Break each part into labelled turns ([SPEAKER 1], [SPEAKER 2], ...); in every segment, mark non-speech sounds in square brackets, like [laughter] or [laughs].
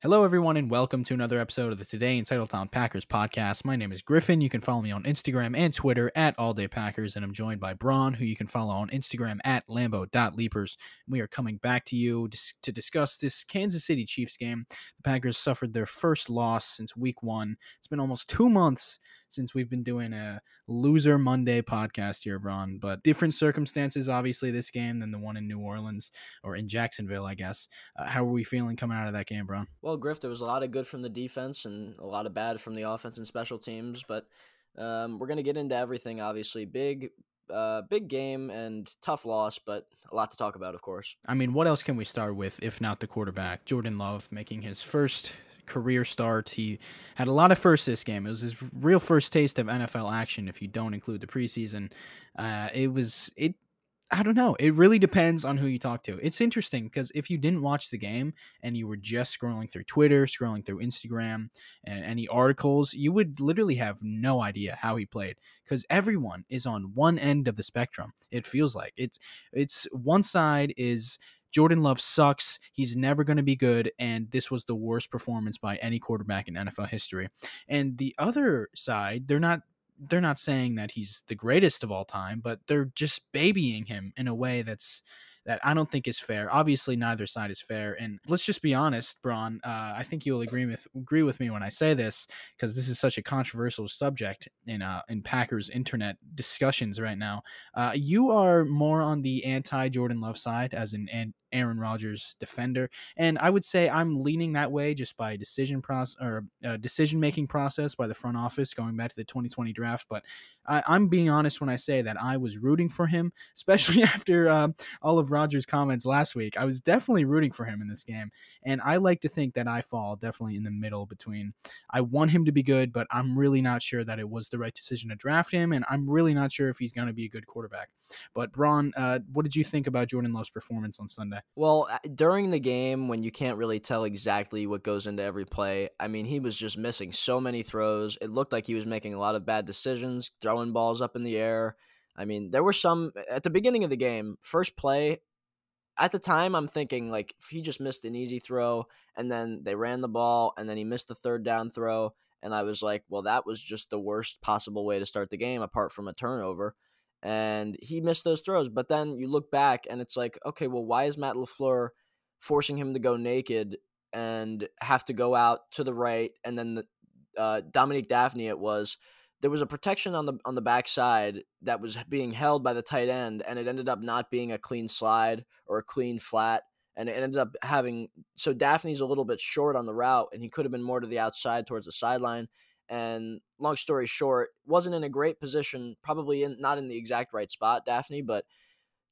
[SPEAKER 1] Hello, everyone, and welcome to another episode of the Today in Titletown Packers podcast. My name is Griffin. You can follow me on Instagram and Twitter at All Day Packers, and I'm joined by Braun, who you can follow on Instagram at Lambeau.leapers. We are coming back to you to discuss this Kansas City Chiefs game. The Packers suffered their first loss since week one. It's been almost two months since we've been doing a loser Monday podcast here, Braun. But different circumstances, obviously, this game than the one in New Orleans or in Jacksonville, I guess. Uh, how are we feeling coming out of that game, Braun?
[SPEAKER 2] Well, Griff, there was a lot of good from the defense and a lot of bad from the offense and special teams, but um, we're going to get into everything, obviously. Big, uh, big game and tough loss, but a lot to talk about, of course.
[SPEAKER 1] I mean, what else can we start with if not the quarterback? Jordan Love making his first career start. He had a lot of firsts this game. It was his real first taste of NFL action, if you don't include the preseason. Uh, it was it. I don't know. It really depends on who you talk to. It's interesting because if you didn't watch the game and you were just scrolling through Twitter, scrolling through Instagram, and any articles, you would literally have no idea how he played because everyone is on one end of the spectrum. It feels like it's it's one side is Jordan Love sucks. He's never going to be good. And this was the worst performance by any quarterback in NFL history. And the other side, they're not they're not saying that he's the greatest of all time, but they're just babying him in a way that's that I don't think is fair. Obviously, neither side is fair, and let's just be honest, Braun. Uh, I think you'll agree with agree with me when I say this because this is such a controversial subject in uh, in Packers internet discussions right now. Uh, you are more on the anti Jordan Love side, as an, an Aaron Rodgers defender, and I would say I'm leaning that way just by decision process or uh, decision making process by the front office going back to the 2020 draft. But I, am being honest when I say that I was rooting for him, [laughs] especially after uh, all of Rodgers' comments last week. I was definitely rooting for him in this game, and I like to think that I fall definitely in the middle between I want him to be good, but I'm really not sure that it was the right decision to draft him, and I'm really not sure if he's going to be a good quarterback. But Braun, uh, what did you think about Jordan Love's performance on Sunday?
[SPEAKER 2] Well, during the game, when you can't really tell exactly what goes into every play, I mean, he was just missing so many throws. It looked like he was making a lot of bad decisions, throwing balls up in the air. I mean, there were some at the beginning of the game, first play. At the time, I'm thinking like he just missed an easy throw, and then they ran the ball, and then he missed the third down throw, and I was like, well, that was just the worst possible way to start the game, apart from a turnover and he missed those throws. But then you look back and it's like, okay, well, why is Matt LaFleur forcing him to go naked and have to go out to the right? And then the, uh, Dominique Dafney, it was there was a protection on the on the backside that was being held by the tight end, and it ended up not being a clean slide or a clean flat. And it ended up having so Dafney's a little bit short on the route, and he could have been more to the outside towards the sideline. And long story short, wasn't in a great position, probably in, not in the exact right spot, Dafney, but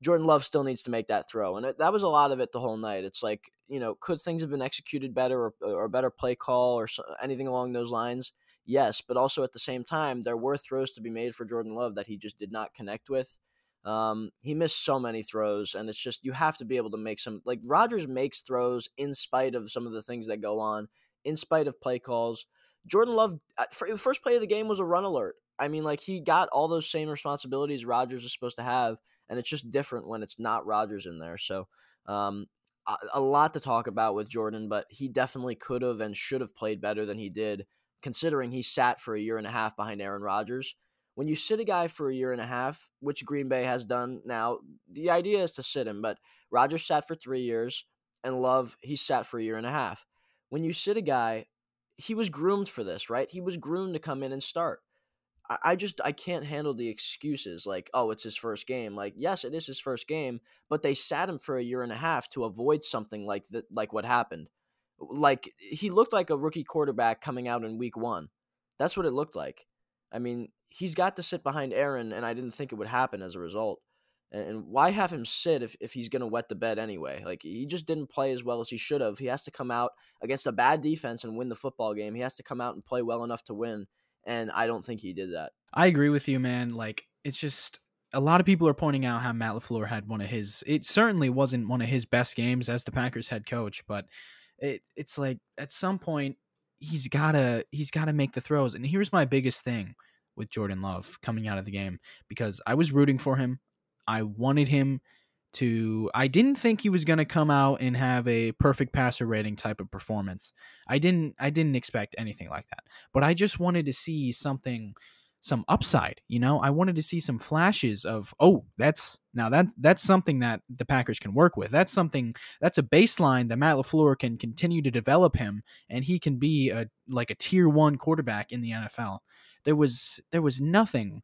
[SPEAKER 2] Jordan Love still needs to make that throw. And it, that was a lot of it the whole night. It's like, you know, could things have been executed better or, or a better play call or so, anything along those lines? Yes. But also at the same time, there were throws to be made for Jordan Love that he just did not connect with. Um, he missed so many throws, and it's just you have to be able to make some. Like Rodgers makes throws in spite of some of the things that go on, in spite of play calls. Jordan Love, uh, first play of the game was a run alert. I mean, like he got all those same responsibilities Rodgers is supposed to have, and it's just different when it's not Rodgers in there. So, um, a, a lot to talk about with Jordan, but he definitely could have and should have played better than he did, considering he sat for a year and a half behind Aaron Rodgers. When you sit a guy for a year and a half, which Green Bay has done now, the idea is to sit him, but Rodgers sat for three years, and Love, he sat for a year and a half. When you sit a guy he was groomed for this, right? He was groomed to come in and start. I, I just I can't handle the excuses like, oh, it's his first game. Like, yes, it is his first game, but they sat him for a year and a half to avoid something like that, like what happened. Like he looked like a rookie quarterback coming out in week one. That's what it looked like. I mean, he's got to sit behind Aaron, and I didn't think it would happen as a result. And why have him sit if, if he's going to wet the bed anyway? Like, he just didn't play as well as he should have. He has to come out against a bad defense and win the football game. He has to come out and play well enough to win. And I don't think he did that.
[SPEAKER 1] I agree with you, man. Like, it's just a lot of people are pointing out how Matt LaFleur had one of his, it certainly wasn't one of his best games as the Packers head coach, but it, it's like at some point, he's gotta he's gotta make the throws and here's my biggest thing with Jordan Love coming out of the game because I was rooting for him I wanted him to I didn't think he was going to come out and have a perfect passer rating type of performance. I didn't I didn't expect anything like that. But I just wanted to see something some upside, you know? I wanted to see some flashes of oh, that's now that that's something that the Packers can work with. That's something that's a baseline that Matt LaFleur can continue to develop him and he can be a like a tier 1 quarterback in the NFL. There was there was nothing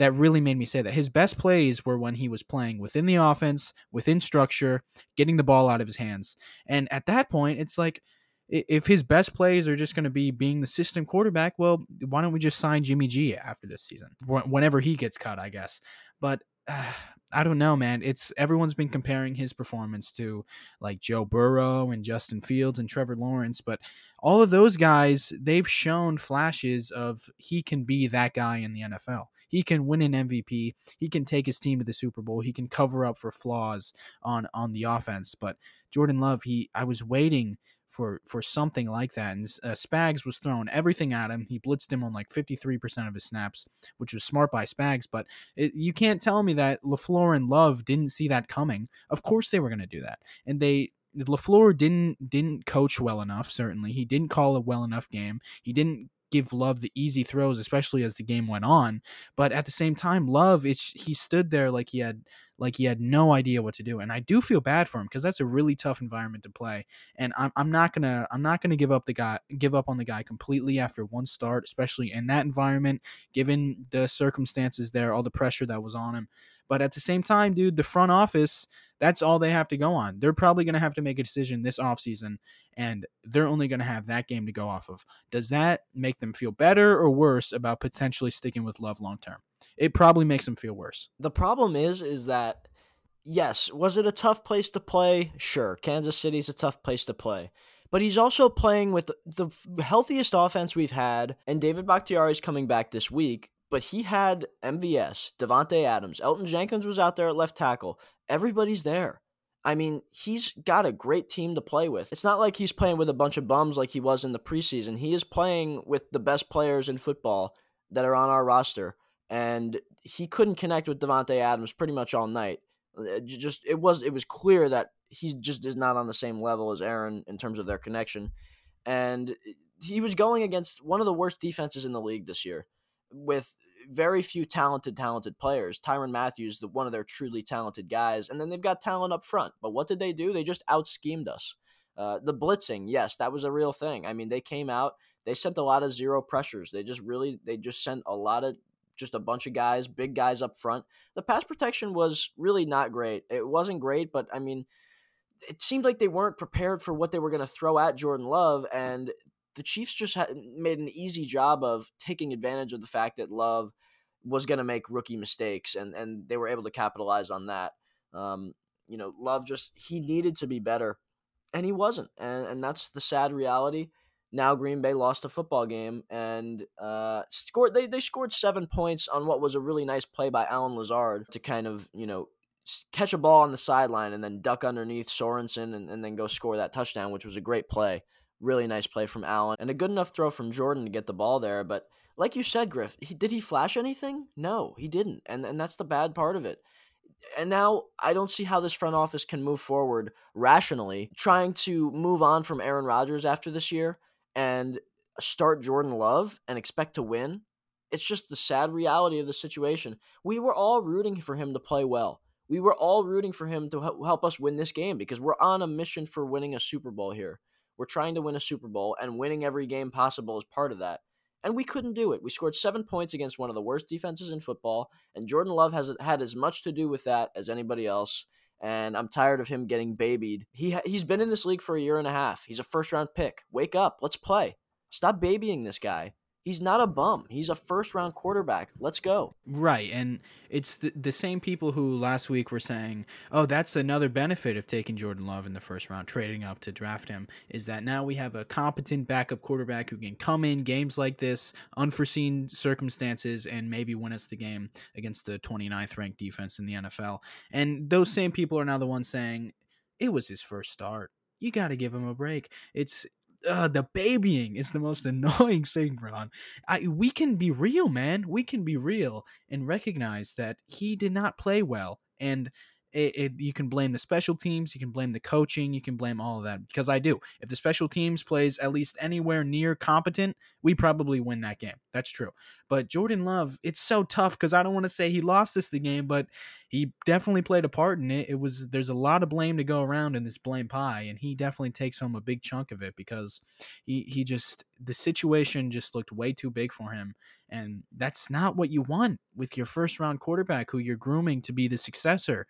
[SPEAKER 1] that really made me say that. His best plays were when he was playing within the offense, within structure, getting the ball out of his hands. And at that point, it's like if his best plays are just going to be being the system quarterback, well, why don't we just sign Jimmy G after this season? Whenever he gets cut, I guess. But uh, I don't know, man. It's everyone's been comparing his performance to like Joe Burrow and Justin Fields and Trevor Lawrence, but all of those guys, they've shown flashes of he can be that guy in the NFL. He can win an MVP. He can take his team to the Super Bowl. He can cover up for flaws on on the offense. But Jordan Love, he I was waiting for for something like that. And uh, Spags was throwing everything at him. He blitzed him on like 53% of his snaps, which was smart by Spags. But it, you can't tell me that LaFleur and Love didn't see that coming. Of course they were going to do that. And they LaFleur didn't didn't coach well enough, certainly. He didn't call a well enough game. He didn't give Love the easy throws, especially as the game went on. But at the same time, Love, it's he stood there like he had like he had no idea what to do. And I do feel bad for him because that's a really tough environment to play. And I'm, I'm not gonna I'm not gonna give up the guy give up on the guy completely after one start, especially in that environment, given the circumstances there, all the pressure that was on him. But at the same time, dude, the front office, that's all they have to go on. They're probably going to have to make a decision this offseason, and they're only going to have that game to go off of. Does that make them feel better or worse about potentially sticking with Love long term? It probably makes them feel worse.
[SPEAKER 2] The problem is, is that yes, was it a tough place to play? Sure, Kansas City's a tough place to play. But he's also playing with the healthiest offense we've had, and David Bakhtiari is coming back this week but he had MVS, Davante Adams, Elgton Jenkins was out there at left tackle. Everybody's there. I mean, he's got a great team to play with. It's not like he's playing with a bunch of bums like he was in the preseason. He is playing with the best players in football that are on our roster, and he couldn't connect with Davante Adams pretty much all night. It uh, just it was it was clear that he just is not on the same level as Aaron in terms of their connection, and he was going against one of the worst defenses in the league this year with very few talented, talented players. Tyrann Mathieu, the one of their truly talented guys, and then they've got talent up front. But what did they do? They just out schemed us. Uh, the blitzing, yes, that was a real thing. I mean, they came out, they sent a lot of zero pressures. They just really, they just sent a lot of just a bunch of guys, big guys up front. The pass protection was really not great. It wasn't great, but I mean, it seemed like they weren't prepared for what they were going to throw at Jordan Love, and the Chiefs just had made an easy job of taking advantage of the fact that Love was going to make rookie mistakes, and and they were able to capitalize on that. Um, you know, Love just he needed to be better, and he wasn't, and and that's the sad reality. Now Green Bay lost a football game and uh, scored. They they scored seven points on what was a really nice play by Allen Lazard to kind of you know catch a ball on the sideline and then duck underneath Sorensen and, and then go score that touchdown, which was a great play. Really nice play from Allen and a good enough throw from Jordan to get the ball there. But like you said, Griff, he, did he flash anything? No, he didn't. And, and that's the bad part of it. And now I don't see how this front office can move forward rationally, trying to move on from Aaron Rodgers after this year and start Jordan Love and expect to win. It's just the sad reality of the situation. We were all rooting for him to play well. We were all rooting for him to help us win this game because we're on a mission for winning a Super Bowl here. We're trying to win a Super Bowl, and winning every game possible is part of that. And we couldn't do it. We scored seven points against one of the worst defenses in football, and Jordan Love has had as much to do with that as anybody else. And I'm tired of him getting babied. He he's been in this league for a year and a half. He's a first round pick. Wake up, let's play. Stop babying this guy. He's not a bum. He's a first round quarterback. Let's go.
[SPEAKER 1] Right. And it's the, the same people who last week were saying, oh, that's another benefit of taking Jordan Love in the first round, trading up to draft him, is that now we have a competent backup quarterback who can come in games like this, unforeseen circumstances, and maybe win us the game against the 29th ranked defense in the NFL. And those same people are now the ones saying, it was his first start you got to give him a break. It's uh, the babying is the most [laughs] annoying thing, Ron. I, we can be real, man. We can be real and recognize that he did not play well. And it, it, you can blame the special teams, you can blame the coaching, you can blame all of that because I do. If the special teams plays at least anywhere near competent, we probably win that game. That's true. But Jordan Love, it's so tough because I don't want to say he lost us the game, but he definitely played a part in it. It was there's a lot of blame to go around in this blame pie, and he definitely takes home a big chunk of it because he he just the situation just looked way too big for him, and that's not what you want with your first round quarterback who you're grooming to be the successor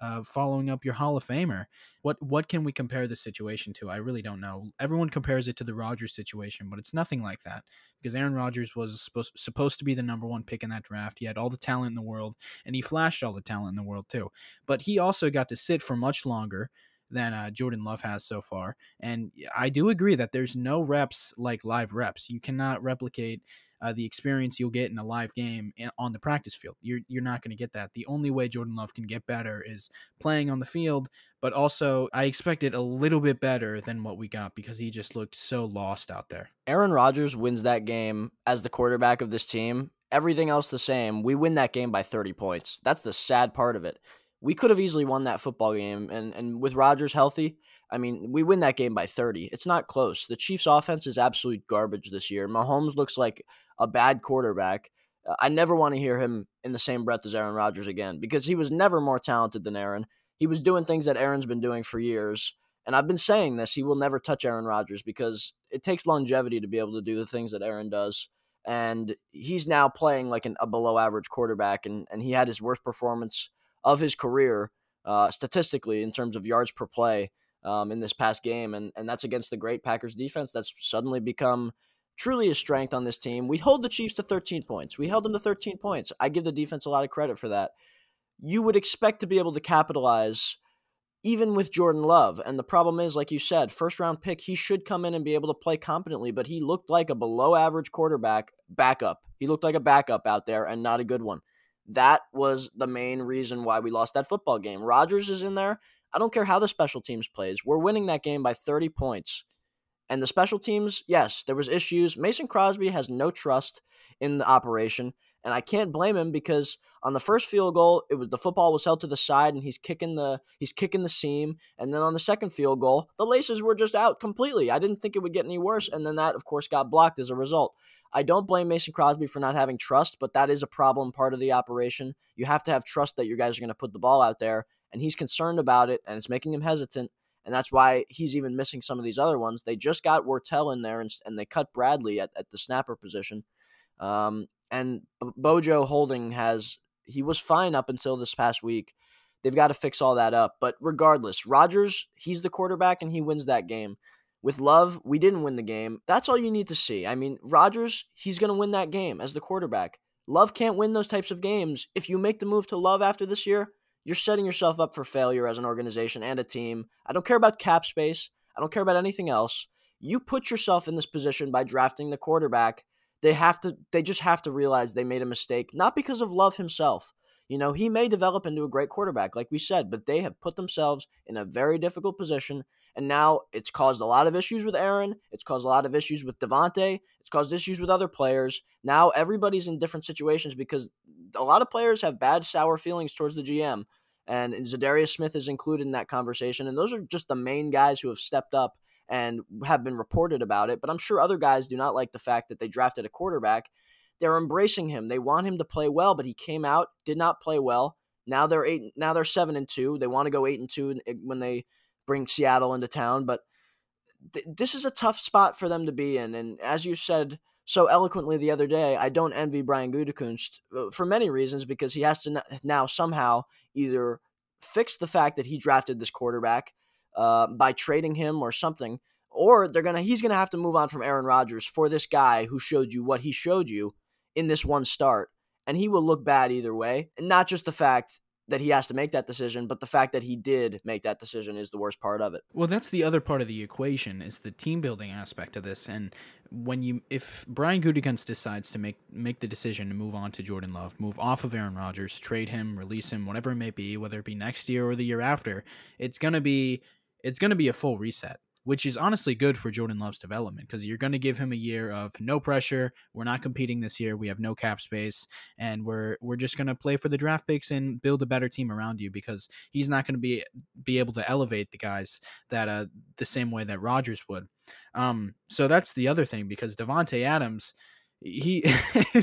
[SPEAKER 1] uh, following up your Hall of Famer. What what can we compare the situation to? I really don't know. Everyone compares it to the Rodgers situation, but it's nothing like that because Aaron Rodgers was supposed supposed to be the number one pick in that draft. He had all the talent in the world, and he flashed all the talent in the world too. But he also got to sit for much longer than uh, Jordan Love has so far. And I do agree that there's no reps like live reps. You cannot replicate uh, the experience you'll get in a live game on the practice field. You're you're not going to get that. The only way Jordan Love can get better is playing on the field, but also I expected a little bit better than what we got because he just looked so lost out there.
[SPEAKER 2] Aaron Rodgers wins that game as the quarterback of this team. Everything else the same. We win that game by 30 points. That's the sad part of it. We could have easily won that football game and and with Rodgers healthy, I mean, we win that game by 30. It's not close. The Chiefs' offense is absolute garbage this year. Mahomes looks like a bad quarterback. Uh, I never want to hear him in the same breath as Aaron Rodgers again because he was never more talented than Aaron. He was doing things that Aaron's been doing for years. And I've been saying this, he will never touch Aaron Rodgers because it takes longevity to be able to do the things that Aaron does. And he's now playing like an, a below average quarterback, and, and he had his worst performance of his career uh, statistically in terms of yards per play um, in this past game, and and that's against the great Packers defense that's suddenly become truly a strength on this team. We hold the Chiefs to 13 points. We held them to 13 points. I give the defense a lot of credit for that. You would expect to be able to capitalize even with Jordan Love. And the problem is, like you said, first round pick, he should come in and be able to play competently, but he looked like a below average quarterback backup. He looked like a backup out there and not a good one. That was the main reason why we lost that football game. Rodgers is in there. I don't care how the special teams plays. We're winning that game by 30 points. And the special teams, yes, there was issues. Mason Crosby has no trust in the operation, and I can't blame him because on the first field goal, it was the football was held to the side and he's kicking the he's kicking the seam, and then on the second field goal, the laces were just out completely. I didn't think it would get any worse, and then that of course got blocked as a result. I don't blame Mason Crosby for not having trust, but that is a problem part of the operation. You have to have trust that your guys are going to put the ball out there, and he's concerned about it, and it's making him hesitant. And that's why he's even missing some of these other ones. They just got Wirtel in there, and, and they cut Bradley at, at the snapper position. Um, and Bojo Holding has he was fine up until this past week. They've got to fix all that up. But regardless, Rodgers, he's the quarterback and he wins that game. With Love, we didn't win the game. That's all you need to see. I mean, Rodgers, he's going to win that game as the quarterback. Love can't win those types of games. If you make the move to Love after this year, you're setting yourself up for failure as an organization and a team. I don't care about cap space. I don't care about anything else. You put yourself in this position by drafting the quarterback. They have to they just have to realize they made a mistake, not because of Love himself. You know, he may develop into a great quarterback, like we said, but they have put themselves in a very difficult position. And now it's caused a lot of issues with Aaron. It's caused a lot of issues with Davante. It's caused issues with other players. Now everybody's in different situations because a lot of players have bad, sour feelings towards the GM. And Za'Darius Smith is included in that conversation. And those are just the main guys who have stepped up and have been reported about it. But I'm sure other guys do not like the fact that they drafted a quarterback they're embracing him. They want him to play well, but he came out, did not play well. Now they're eight. Now they're seven and two. They want to go eight and two when they bring Seattle into town. But th- this is a tough spot for them to be in. And as you said so eloquently the other day, I don't envy Brian Gutekunst uh, for many reasons because he has to now somehow either fix the fact that he drafted this quarterback uh, by trading him or something, or they're gonna he's gonna have to move on from Aaron Rodgers for this guy who showed you what he showed you in this one start. And he will look bad either way. And not just the fact that he has to make that decision, but the fact that he did make that decision is the worst part of it.
[SPEAKER 1] Well, that's the other part of the equation is the team building aspect of this. And when you if Brian Gutekunst decides to make make the decision to move on to Jordan Love, move off of Aaron Rodgers, trade him, release him, whatever it may be, whether it be next year or the year after, it's gonna be it's gonna be a full reset which is honestly good for Jordan Love's development because you're going to give him a year of no pressure. We're not competing this year. We have no cap space, and we're we're just going to play for the draft picks and build a better team around you because he's not going to be be able to elevate the guys that uh the same way that Rodgers would. Um, so that's the other thing because Davante Adams he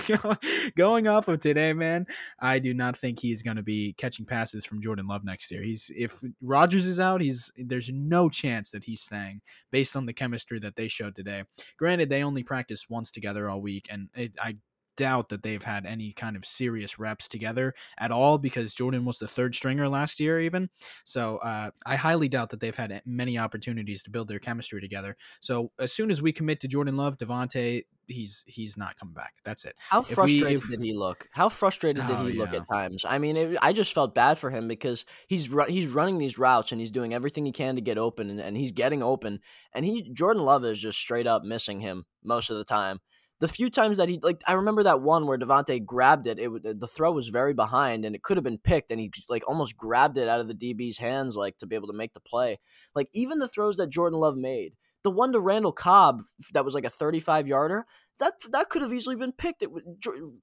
[SPEAKER 1] [laughs] going off of today, man. I do not think he's going to be catching passes from Jordan Love next year. He's if Rodgers is out, he's there's no chance that he's staying based on the chemistry that they showed today. Granted, they only practiced once together all week, and it, I doubt that they've had any kind of serious reps together at all because Jordan was the third stringer last year, even. So uh, I highly doubt that they've had many opportunities to build their chemistry together. So as soon as we commit to Jordan Love, Davante, he's he's not coming back. That's it.
[SPEAKER 2] How frustrated we, if, did he look? How frustrated did oh, he look yeah. at times? I mean, it, I just felt bad for him because he's he's running these routes and he's doing everything he can to get open and, and he's getting open and he Jordan Love is just straight up missing him most of the time the few times that he like I remember that one where Davante grabbed it, it the throw was very behind and it could have been picked and he like almost grabbed it out of the DB's hands like to be able to make the play. Like even the throws that Jordan Love made, the one to Randall Cobb that was like a 35 yarder, that that could have easily been picked. It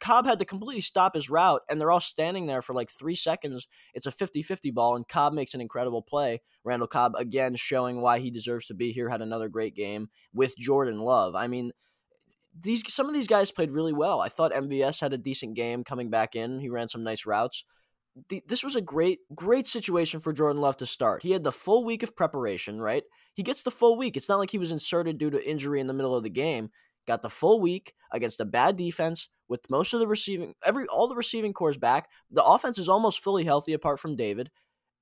[SPEAKER 2] Cobb had to completely stop his route and they're all standing there for like 3 seconds. It's a 50-50 ball and Cobb makes an incredible play. Randall Cobb again showing why he deserves to be here had another great game with Jordan Love. I mean, these some of these guys played really well. I thought MVS had a decent game coming back in. He ran some nice routes. The, this was a great great situation for Jordan Love to start. He had the full week of preparation, right? He gets the full week. It's not like he was inserted due to injury in the middle of the game. Got the full week against a bad defense with most of the receiving every all the receiving corps back. The offense is almost fully healthy apart from David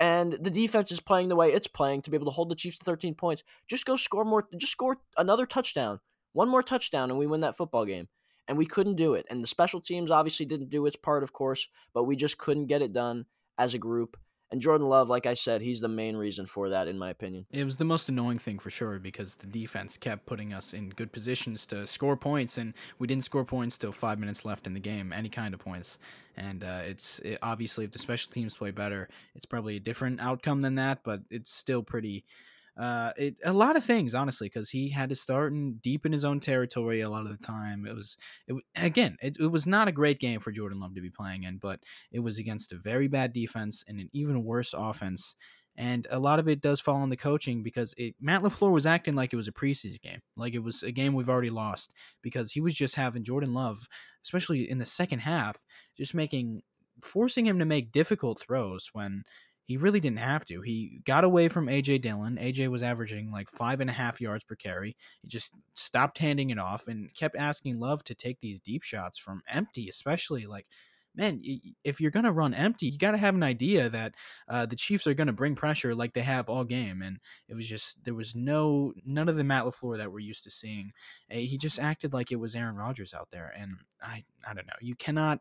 [SPEAKER 2] and the defense is playing the way it's playing to be able to hold the Chiefs to 13 points. Just go score more. Just score another touchdown. One more touchdown and we win that football game. And we couldn't do it. And the special teams obviously didn't do its part, of course, but we just couldn't get it done as a group. And Jordan Love, like I said, he's the main reason for that, in my opinion.
[SPEAKER 1] It was the most annoying thing for sure because the defense kept putting us in good positions to score points, and we didn't score points till five minutes left in the game, any kind of points. And uh, it's it, obviously if the special teams play better, it's probably a different outcome than that, but it's still pretty uh, it, a lot of things, honestly, because he had to start in deep in his own territory a lot of the time. It was, it, again, it, it was not a great game for Jordan Love to be playing in, but it was against a very bad defense and an even worse offense. And a lot of it does fall on the coaching because it, Matt LaFleur was acting like it was a preseason game, like it was a game we've already lost because he was just having Jordan Love, especially in the second half, just making forcing him to make difficult throws when he really didn't have to. He got away from AJ Dillon. AJ was averaging like five and a half yards per carry. He just stopped handing it off and kept asking Love to take these deep shots from empty, especially like. Man, if you're gonna run empty, you got to have an idea that uh, the Chiefs are gonna bring pressure like they have all game, and it was just there was no none of the Matt LaFleur that we're used to seeing. He just acted like it was Aaron Rodgers out there, and I I don't know. You cannot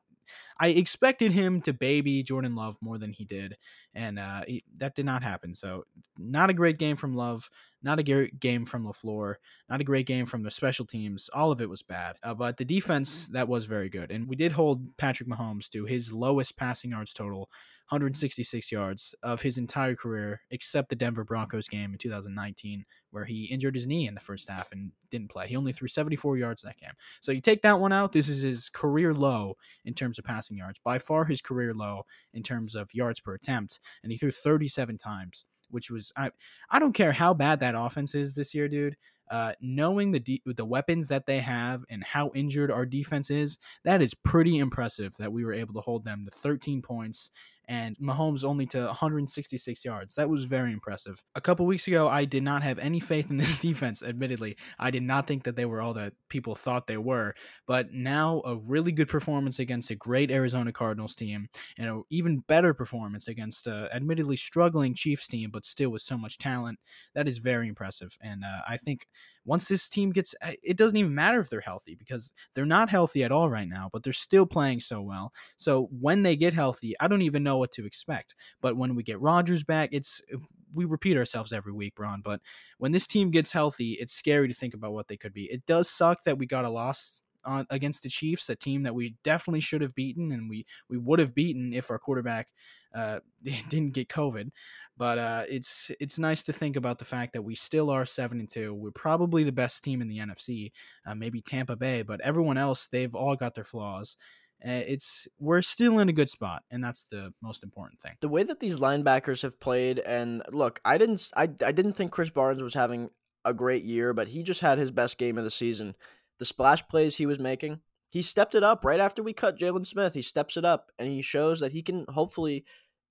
[SPEAKER 1] I expected him to baby Jordan Love more than he did, and uh, he, that did not happen. So, not a great game from Love, not a great game from LaFleur, not a great game from the special teams. All of it was bad, uh, but the defense that was very good, and we did hold Patrick Mahomes to his lowest passing yards total 166 yards of his entire career, except the Denver Broncos game in 2019, where he injured his knee in the first half and didn't play. He only threw 74 yards that game. So you take that one out, this is his career low in terms of passing yards, by far his career low in terms of yards per attempt, and he threw 37 times. Which was I I don't care how bad that offense is this year, dude. Uh, knowing the de- the weapons that they have and how injured our defense is, that is pretty impressive that we were able to hold them to 13 points and Mahomes only to 166 yards. That was very impressive. A couple weeks ago, I did not have any faith in this [laughs] defense, admittedly. I did not think that they were all that people thought they were. But now, a really good performance against a great Arizona Cardinals team, and an even better performance against a admittedly struggling Chiefs team, but still with so much talent. That is very impressive. And uh, I think once this team gets uh, it doesn't even matter if they're healthy because they're not healthy at all right now but they're still playing so well. So when they get healthy i don't even know what to expect. But when we get Rodgers back it's uh, we repeat ourselves every week Braun but when this team gets healthy it's scary to think about what they could be. It does suck that we got a loss on, against the Chiefs, a team that we definitely should have beaten, and we we would have beaten if our quarterback uh, [laughs] didn't get COVID. But uh, it's it's nice to think about the fact that we still are seven and two. We're probably the best team in the NFC, uh, maybe Tampa Bay, but everyone else they've all got their flaws. Uh, it's we're still in a good spot, and that's the most important thing.
[SPEAKER 2] The way that these linebackers have played, and look, I didn't, I, I didn't think Krys Barnes was having a great year, but he just had his best game of the season. The splash plays he was making, he stepped it up right after we cut Jaylon Smith. He steps it up, and he shows that he can hopefully,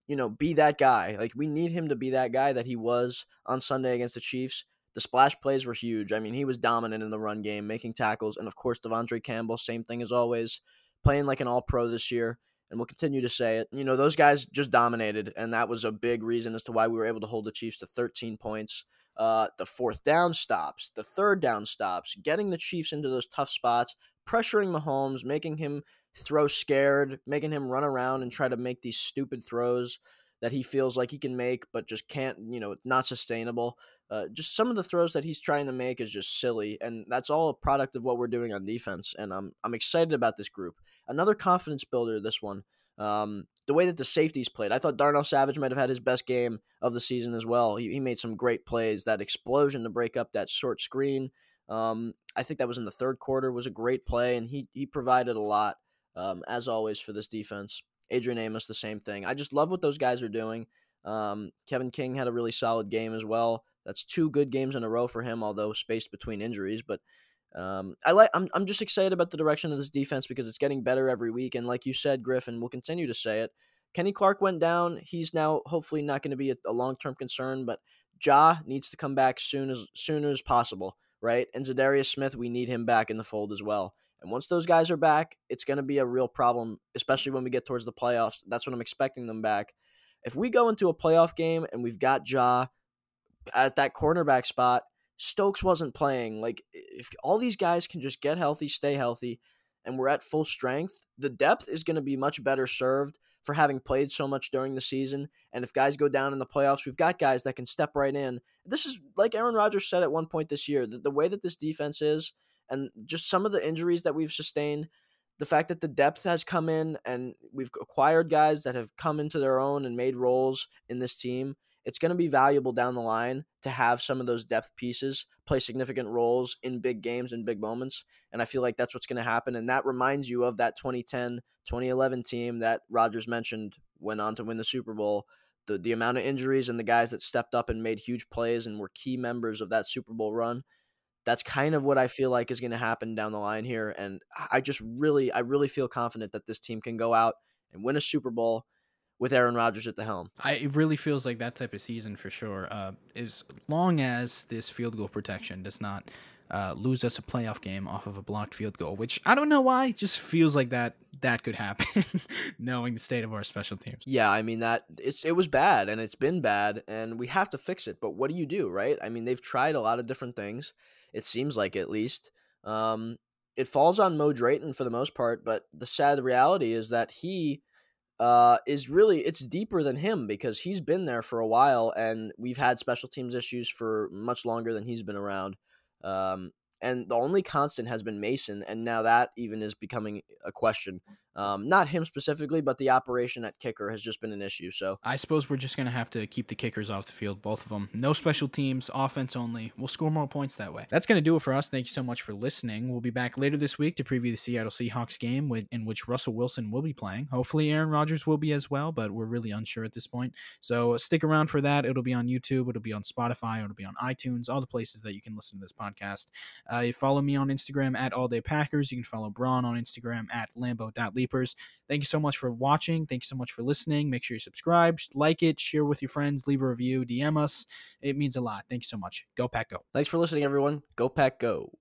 [SPEAKER 2] you know, be that guy. Like we need him to be that guy that he was on Sunday against the Chiefs. The splash plays were huge. I mean, he was dominant in the run game, making tackles, and of course, De'Vondre Campbell, same thing as always playing like an all pro this year, and we'll continue to say it. You know, those guys just dominated, and that was a big reason as to why we were able to hold the Chiefs to 13 points. Uh, the fourth down stops, the third down stops, getting the Chiefs into those tough spots, pressuring Mahomes, making him throw scared, making him run around and try to make these stupid throws that he feels like he can make, but just can't, you know, not sustainable. Uh, just some of the throws that he's trying to make is just silly, and that's all a product of what we're doing on defense. And I'm I'm excited about this group. Another confidence builder. This one, um, the way that the safeties played, I thought Darnell Savage might have had his best game of the season as well. He, he made some great plays. That explosion to break up that short screen. Um, I think that was in the third quarter was a great play, and he he provided a lot um, as always for this defense. Adrian Amos, the same thing. I just love what those guys are doing. Um, Kevin King had a really solid game as well. That's two good games in a row for him, although spaced between injuries. But um, I like. I'm. I'm just excited about the direction of this defense because it's getting better every week. And like you said, Griffin, we'll continue to say it. Kenny Clark went down. He's now hopefully not going to be a, a long term concern, but Ja needs to come back soon as soon as possible, right? And Za'Darius Smith, we need him back in the fold as well. And once those guys are back, it's going to be a real problem, especially when we get towards the playoffs. That's when I'm expecting them back. If we go into a playoff game and we've got Ja at that cornerback spot, Stokes wasn't playing. Like, if all these guys can just get healthy, stay healthy, and we're at full strength, the depth is going to be much better served for having played so much during the season. And if guys go down in the playoffs, we've got guys that can step right in. This is like Aaron Rodgers said at one point this year the, the way that this defense is, and just some of the injuries that we've sustained, the fact that the depth has come in and we've acquired guys that have come into their own and made roles in this team, it's going to be valuable down the line to have some of those depth pieces play significant roles in big games and big moments. And I feel like that's what's going to happen. And that reminds you of that 2010 2011 team that Rodgers mentioned went on to win the Super Bowl. The, the amount of injuries and the guys that stepped up and made huge plays and were key members of that Super Bowl run that's kind of what I feel like is going to happen down the line here. And I just really, I really feel confident that this team can go out and win a Super Bowl with Aaron Rodgers at the helm.
[SPEAKER 1] I, it really feels like that type of season for sure. Uh, as long as this field goal protection does not uh, lose us a playoff game off of a blocked field goal, which I don't know why, just feels like that that could happen, [laughs] knowing the state of our special teams.
[SPEAKER 2] Yeah, I mean that it's it was bad and it's been bad, and we have to fix it. But what do you do, right? I mean, they've tried a lot of different things it seems like at least. Um, it falls on Mo Drayton for the most part, but the sad reality is that he uh, is really it's deeper than him because he's been there for a while, and we've had special teams issues for much longer than he's been around. Um, and the only constant has been Mason, and now that even is becoming a question. Um, not him specifically, but the operation at kicker has just been an issue. So
[SPEAKER 1] I suppose we're just to have to keep the kickers off the field, both of them. No special teams, offense only. We'll score more points that way. That's to do it for us. Thank you so much for listening. We'll be back later this week to preview the Seattle Seahawks game with, in which Russell Wilson will be playing. Hopefully, Aaron Rodgers will be as well, but we're really unsure at this point. So stick around for that. It'll be on YouTube, it'll be on Spotify, it'll be on iTunes, all the places that you can listen to this podcast. Uh, you follow me on Instagram at All Day Packers. You can follow Braun on Instagram at Thank you so much for watching. Thank you so much for listening. Make sure you subscribe, like it, share with your friends, leave a review, DM us. It means a lot. Thank you so much. Go Pack Go.
[SPEAKER 2] Thanks for listening, everyone. Go Pack Go.